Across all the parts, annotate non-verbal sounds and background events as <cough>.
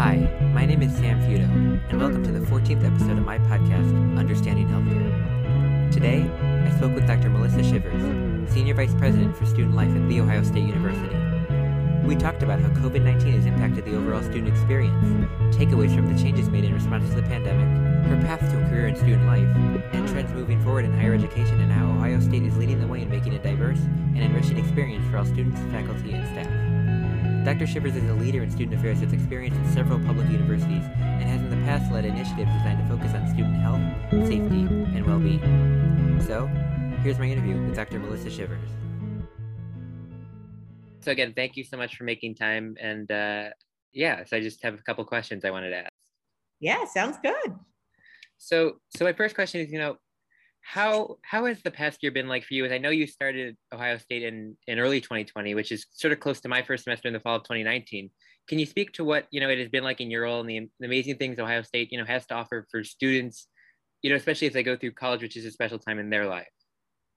Hi, my name is Sam Feudo, and welcome to the 14th episode of my podcast, Understanding Healthcare. Today, I spoke with Dr. Melissa Shivers, Senior Vice President for Student Life at The Ohio State University. We talked about how COVID 19 has impacted the overall student experience, takeaways from the changes made in response to the pandemic, her path to a career in student life, and trends moving forward in higher education and how Ohio State is leading the way in making a diverse and enriching experience for all students, faculty, and staff. Dr. Shivers is a leader in student affairs with experience at several public universities and has in the past led initiatives designed to focus on student health, safety, and well being. So, here's my interview with Dr. Melissa Shivers. So, again, thank you so much for making time. And uh, yeah, so I just have a couple questions I wanted to ask. Yeah, sounds good. So, so my first question is, you know, how how has the past year been like for you? As I know you started Ohio State in in early 2020, which is sort of close to my first semester in the fall of 2019. Can you speak to what you know it has been like in your role and the, the amazing things Ohio State you know has to offer for students, you know, especially as they go through college, which is a special time in their life?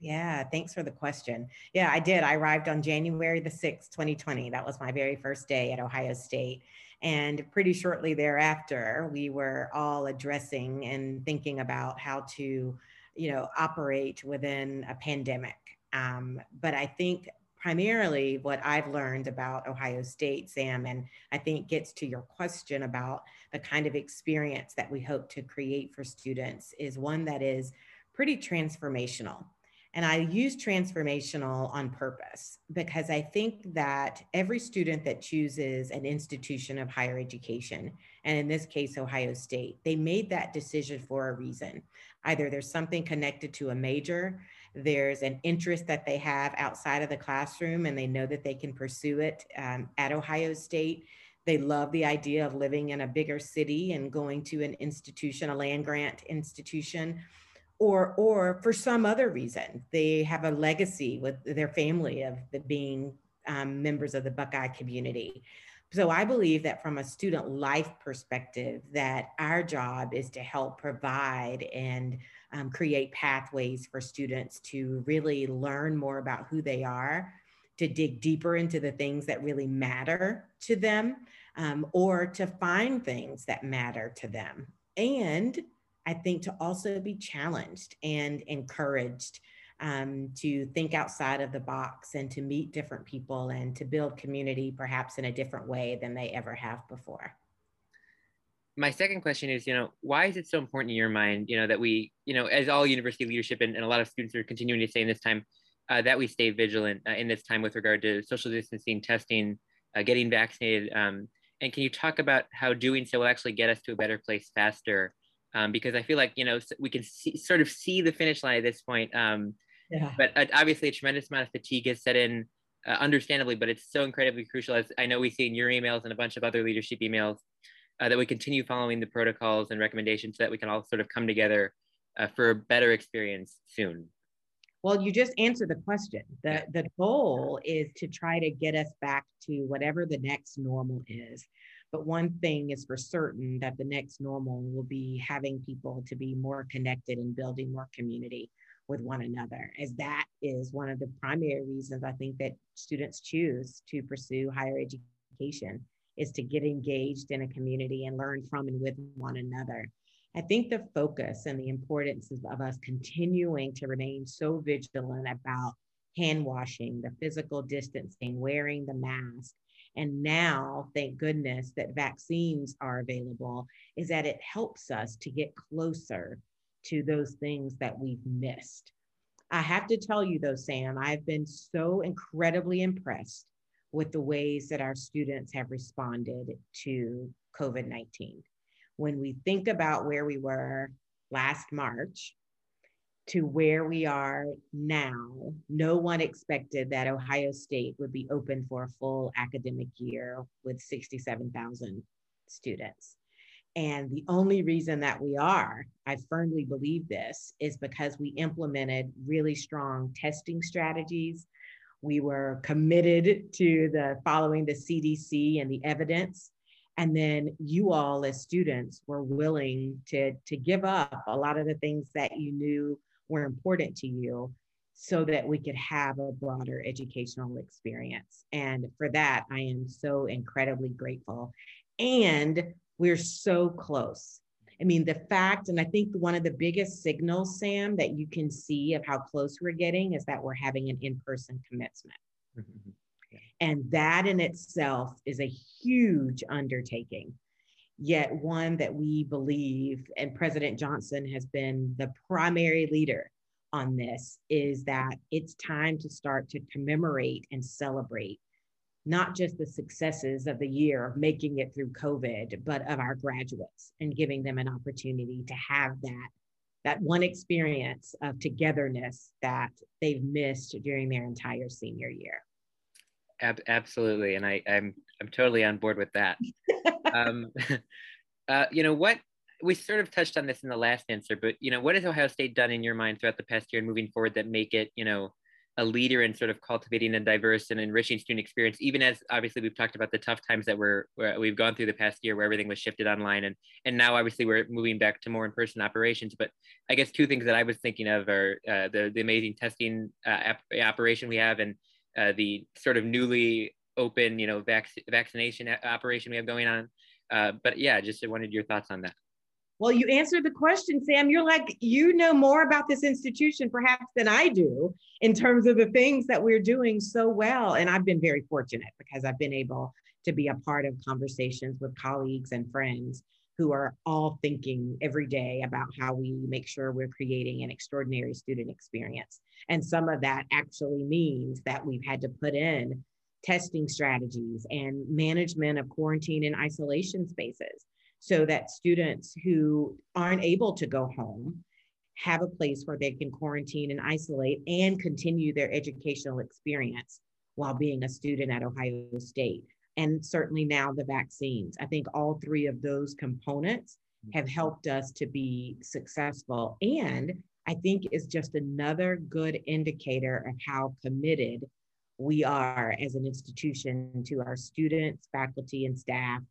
Yeah, thanks for the question. Yeah, I did. I arrived on January the 6th, 2020. That was my very first day at Ohio State. And pretty shortly thereafter, we were all addressing and thinking about how to you know, operate within a pandemic. Um, but I think primarily what I've learned about Ohio State, Sam, and I think gets to your question about the kind of experience that we hope to create for students is one that is pretty transformational. And I use transformational on purpose because I think that every student that chooses an institution of higher education, and in this case, Ohio State, they made that decision for a reason. Either there's something connected to a major, there's an interest that they have outside of the classroom, and they know that they can pursue it um, at Ohio State. They love the idea of living in a bigger city and going to an institution, a land grant institution or or for some other reason they have a legacy with their family of the being um, members of the buckeye community so i believe that from a student life perspective that our job is to help provide and um, create pathways for students to really learn more about who they are to dig deeper into the things that really matter to them um, or to find things that matter to them. And I think to also be challenged and encouraged um, to think outside of the box and to meet different people and to build community perhaps in a different way than they ever have before. My second question is, you know, why is it so important in your mind, you know, that we, you know, as all university leadership and, and a lot of students are continuing to say in this time, uh, that we stay vigilant uh, in this time with regard to social distancing, testing, uh, getting vaccinated. Um, and can you talk about how doing so will actually get us to a better place faster um, because I feel like you know we can see, sort of see the finish line at this point. Um, yeah. But uh, obviously, a tremendous amount of fatigue has set in, uh, understandably. But it's so incredibly crucial, as I know we see in your emails and a bunch of other leadership emails, uh, that we continue following the protocols and recommendations so that we can all sort of come together uh, for a better experience soon. Well, you just answered the question. The, the goal is to try to get us back to whatever the next normal is. But one thing is for certain that the next normal will be having people to be more connected and building more community with one another, as that is one of the primary reasons I think that students choose to pursue higher education is to get engaged in a community and learn from and with one another. I think the focus and the importance of us continuing to remain so vigilant about hand washing, the physical distancing, wearing the mask, and now, thank goodness that vaccines are available, is that it helps us to get closer to those things that we've missed. I have to tell you though, Sam, I've been so incredibly impressed with the ways that our students have responded to COVID 19. When we think about where we were last March, to where we are now, no one expected that Ohio State would be open for a full academic year with 67,000 students. And the only reason that we are, I firmly believe this, is because we implemented really strong testing strategies. We were committed to the following the CDC and the evidence. And then you all as students were willing to, to give up a lot of the things that you knew were important to you so that we could have a broader educational experience. And for that, I am so incredibly grateful. And we're so close. I mean, the fact, and I think one of the biggest signals, Sam, that you can see of how close we're getting is that we're having an in person commencement. Mm-hmm. And that in itself is a huge undertaking, yet one that we believe, and President Johnson has been the primary leader on this, is that it's time to start to commemorate and celebrate not just the successes of the year of making it through COVID, but of our graduates and giving them an opportunity to have that that one experience of togetherness that they've missed during their entire senior year. Ab- absolutely, and I, I'm I'm totally on board with that. <laughs> um, <laughs> uh, you know what? We sort of touched on this in the last answer, but you know, what has Ohio State done in your mind throughout the past year and moving forward that make it, you know, a leader in sort of cultivating a diverse and enriching student experience, even as obviously we've talked about the tough times that we're we've gone through the past year where everything was shifted online and and now obviously we're moving back to more in-person operations. But I guess two things that I was thinking of are uh, the the amazing testing uh, operation we have and uh, the sort of newly open, you know, vac- vaccination operation we have going on. Uh, but yeah, just wanted your thoughts on that. Well, you answered the question, Sam. You're like, you know more about this institution perhaps than I do in terms of the things that we're doing so well. And I've been very fortunate because I've been able to be a part of conversations with colleagues and friends who are all thinking every day about how we make sure we're creating an extraordinary student experience. And some of that actually means that we've had to put in testing strategies and management of quarantine and isolation spaces so that students who aren't able to go home have a place where they can quarantine and isolate and continue their educational experience while being a student at Ohio State. And certainly now the vaccines. I think all three of those components have helped us to be successful. And I think is just another good indicator of how committed we are as an institution to our students, faculty, and staff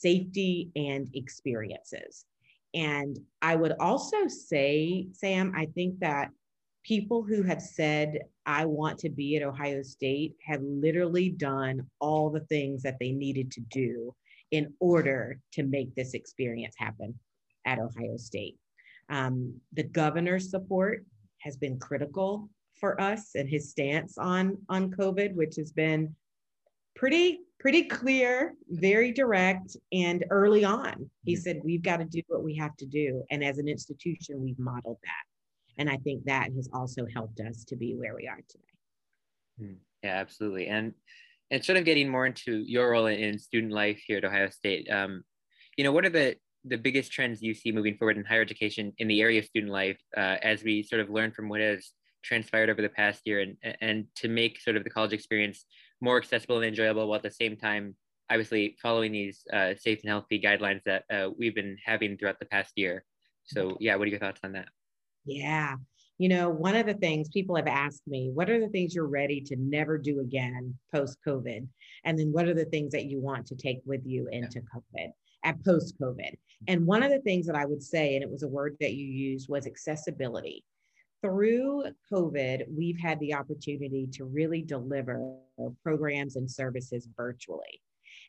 safety and experiences. And I would also say, Sam, I think that people who have said, I want to be at Ohio State have literally done all the things that they needed to do in order to make this experience happen at Ohio State. Um, the governor's support has been critical for us and his stance on, on COVID, which has been pretty pretty clear, very direct, and early on, he mm-hmm. said, We've got to do what we have to do. And as an institution, we've modeled that. And I think that has also helped us to be where we are today. Hmm. Yeah, absolutely. And and sort of getting more into your role in student life here at Ohio State, um, you know, what are the the biggest trends you see moving forward in higher education in the area of student life uh, as we sort of learn from what has transpired over the past year and and to make sort of the college experience more accessible and enjoyable while at the same time obviously following these uh, safe and healthy guidelines that uh, we've been having throughout the past year. So yeah what are your thoughts on that? Yeah. You know one of the things people have asked me what are the things you're ready to never do again post covid and then what are the things that you want to take with you into covid at post covid and one of the things that i would say and it was a word that you used was accessibility through COVID, we've had the opportunity to really deliver programs and services virtually.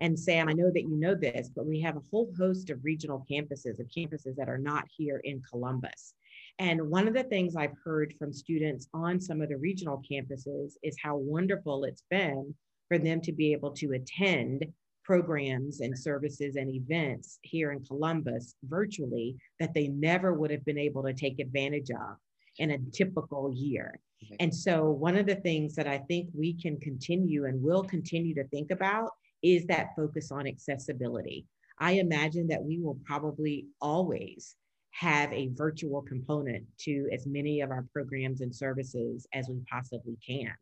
And Sam, I know that you know this, but we have a whole host of regional campuses, of campuses that are not here in Columbus. And one of the things I've heard from students on some of the regional campuses is how wonderful it's been for them to be able to attend programs and services and events here in Columbus virtually that they never would have been able to take advantage of in a typical year. And so, one of the things that I think we can continue and will continue to think about is that focus on accessibility. I imagine that we will probably always have a virtual component to as many of our programs and services as we possibly can,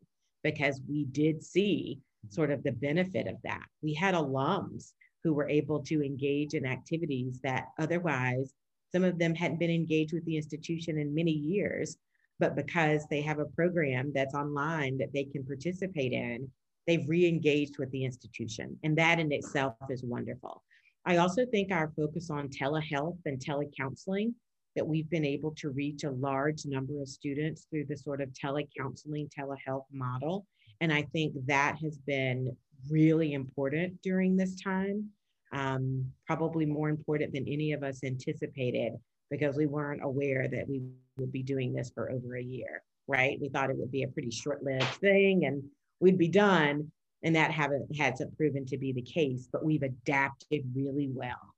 because we did see mm-hmm. sort of the benefit of that. We had alums who were able to engage in activities that otherwise some of them hadn't been engaged with the institution in many years, but because they have a program that's online that they can participate in, they've re engaged with the institution. And that in itself is wonderful. I also think our focus on telehealth and telecounseling, that we've been able to reach a large number of students through the sort of telecounseling, telehealth model. And I think that has been really important during this time um, probably more important than any of us anticipated because we weren't aware that we would be doing this for over a year, right? We thought it would be a pretty short lived thing and we'd be done. And that haven't to proven to be the case, but we've adapted really well.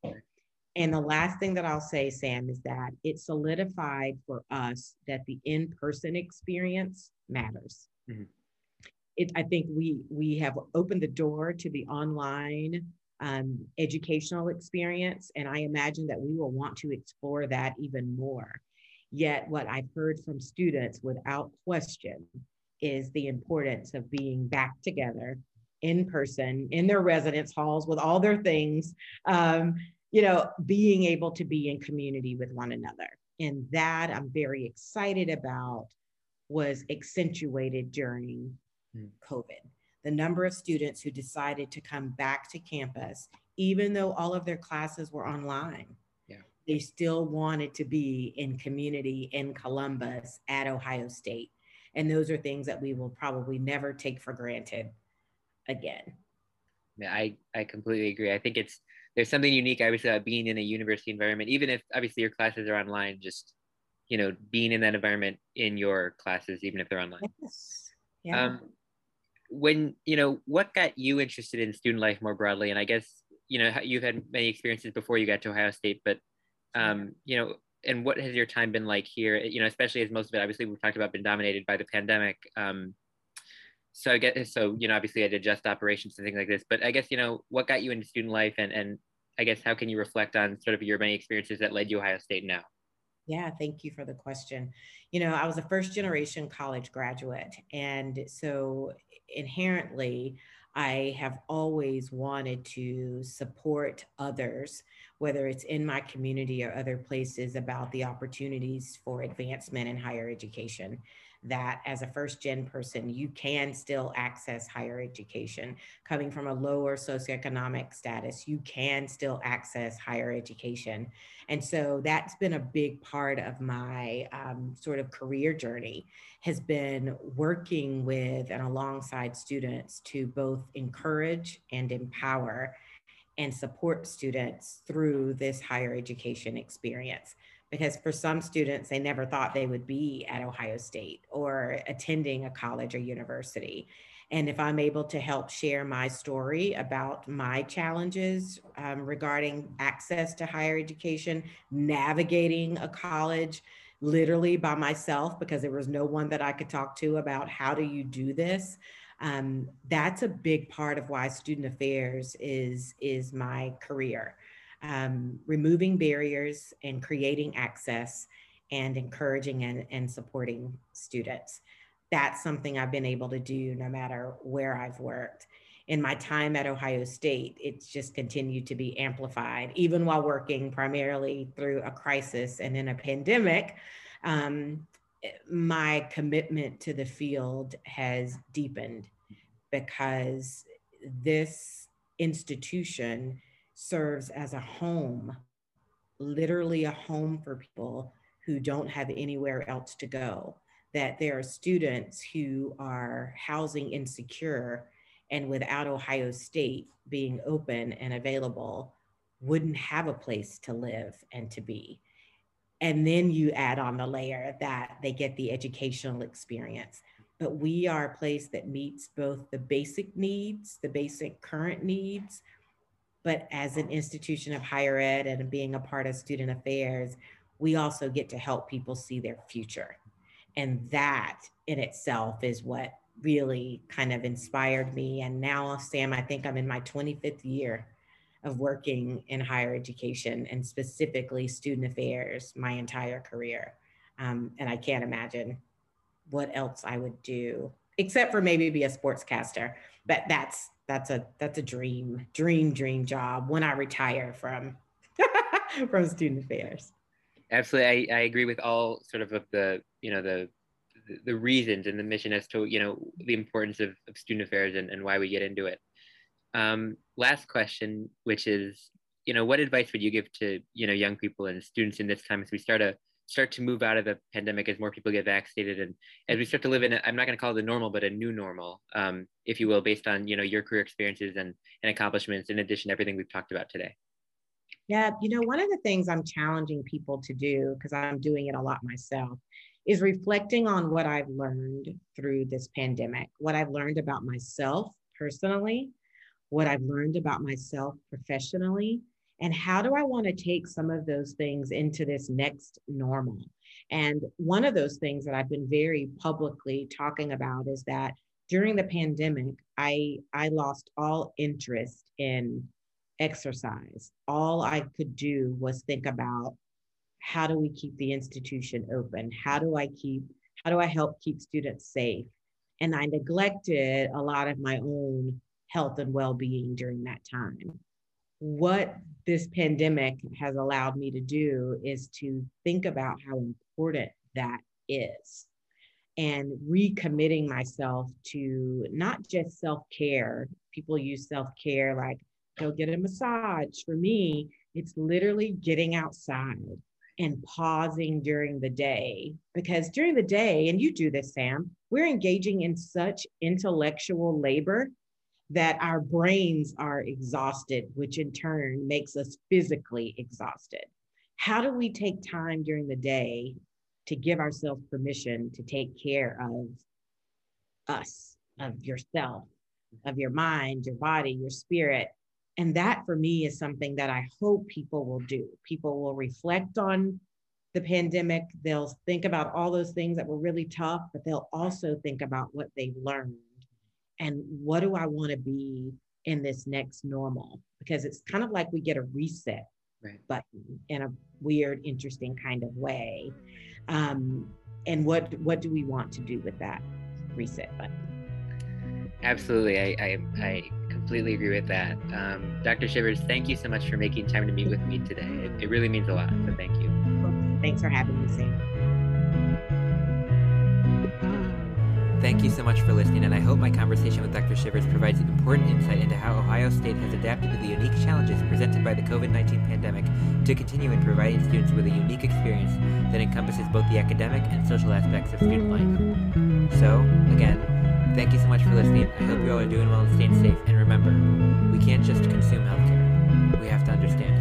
And the last thing that I'll say, Sam, is that it solidified for us that the in-person experience matters. Mm-hmm. It, I think we we have opened the door to the online um, educational experience, and I imagine that we will want to explore that even more. Yet, what I've heard from students, without question, is the importance of being back together in person in their residence halls with all their things um, you know being able to be in community with one another and that i'm very excited about was accentuated during mm. covid the number of students who decided to come back to campus even though all of their classes were online yeah. they still wanted to be in community in columbus at ohio state and those are things that we will probably never take for granted again. Yeah, I, I completely agree. I think it's there's something unique, obviously, about being in a university environment, even if obviously your classes are online, just you know, being in that environment in your classes, even if they're online. Yes. Yeah. Um, when you know, what got you interested in student life more broadly? And I guess you know you've had many experiences before you got to Ohio State, but um, you know, and what has your time been like here? You know, especially as most of it, obviously, we've talked about, been dominated by the pandemic. Um, so I guess so. You know, obviously, I did just operations and things like this. But I guess you know, what got you into student life, and and I guess how can you reflect on sort of your many experiences that led you Ohio State now? Yeah, thank you for the question. You know, I was a first generation college graduate, and so inherently, I have always wanted to support others, whether it's in my community or other places, about the opportunities for advancement in higher education that as a first gen person, you can still access higher education. Coming from a lower socioeconomic status, you can still access higher education. And so that's been a big part of my um, sort of career journey has been working with and alongside students to both encourage and empower and support students through this higher education experience because for some students, they never thought they would be at Ohio State or attending a college or university. And if I'm able to help share my story about my challenges um, regarding access to higher education, navigating a college literally by myself because there was no one that I could talk to about how do you do this. Um, that's a big part of why student affairs is is my career um, removing barriers and creating access and encouraging and, and supporting students. That's something I've been able to do no matter where I've worked. In my time at Ohio State, it's just continued to be amplified, even while working primarily through a crisis and in a pandemic. Um, my commitment to the field has deepened because this institution serves as a home, literally a home for people who don't have anywhere else to go. That there are students who are housing insecure and without Ohio State being open and available, wouldn't have a place to live and to be. And then you add on the layer that they get the educational experience. But we are a place that meets both the basic needs, the basic current needs, but as an institution of higher ed and being a part of student affairs, we also get to help people see their future. And that in itself is what really kind of inspired me. And now, Sam, I think I'm in my 25th year of working in higher education and specifically student affairs my entire career. Um, and I can't imagine what else I would do except for maybe be a sportscaster. But that's that's a that's a dream, dream, dream job when I retire from <laughs> from student affairs. Absolutely, I, I agree with all sort of, of the you know the the reasons and the mission as to you know the importance of, of student affairs and, and why we get into it. Um, last question, which is you know what advice would you give to you know young people and students in this time as we start a start to move out of the pandemic as more people get vaccinated and as we start to live in i i'm not going to call it a normal but a new normal um, if you will based on you know your career experiences and, and accomplishments in addition to everything we've talked about today. Yeah you know one of the things i'm challenging people to do because i'm doing it a lot myself is reflecting on what i've learned through this pandemic what i've learned about myself personally what i've learned about myself professionally and how do I want to take some of those things into this next normal? And one of those things that I've been very publicly talking about is that during the pandemic, I, I lost all interest in exercise. All I could do was think about how do we keep the institution open? How do I keep, how do I help keep students safe? And I neglected a lot of my own health and well being during that time what this pandemic has allowed me to do is to think about how important that is and recommitting myself to not just self care. People use self care like go get a massage. For me, it's literally getting outside and pausing during the day because during the day, and you do this, Sam, we're engaging in such intellectual labor that our brains are exhausted, which in turn makes us physically exhausted. How do we take time during the day to give ourselves permission to take care of us, of yourself, of your mind, your body, your spirit? And that for me is something that I hope people will do. People will reflect on the pandemic. They'll think about all those things that were really tough, but they'll also think about what they've learned and what do I want to be in this next normal? Because it's kind of like we get a reset right. button in a weird, interesting kind of way. Um, and what what do we want to do with that reset button? Absolutely, I I, I completely agree with that. Um, Dr. Shivers, thank you so much for making time to meet with me today. It, it really means a lot. So thank you. Thanks for having me, Sam. Thank you so much for listening, and I hope my conversation with Dr. Shivers provides important insight into how Ohio State has adapted to the unique challenges presented by the COVID 19 pandemic to continue in providing students with a unique experience that encompasses both the academic and social aspects of student life. So, again, thank you so much for listening. I hope you all are doing well and staying safe. And remember, we can't just consume healthcare, we have to understand healthcare.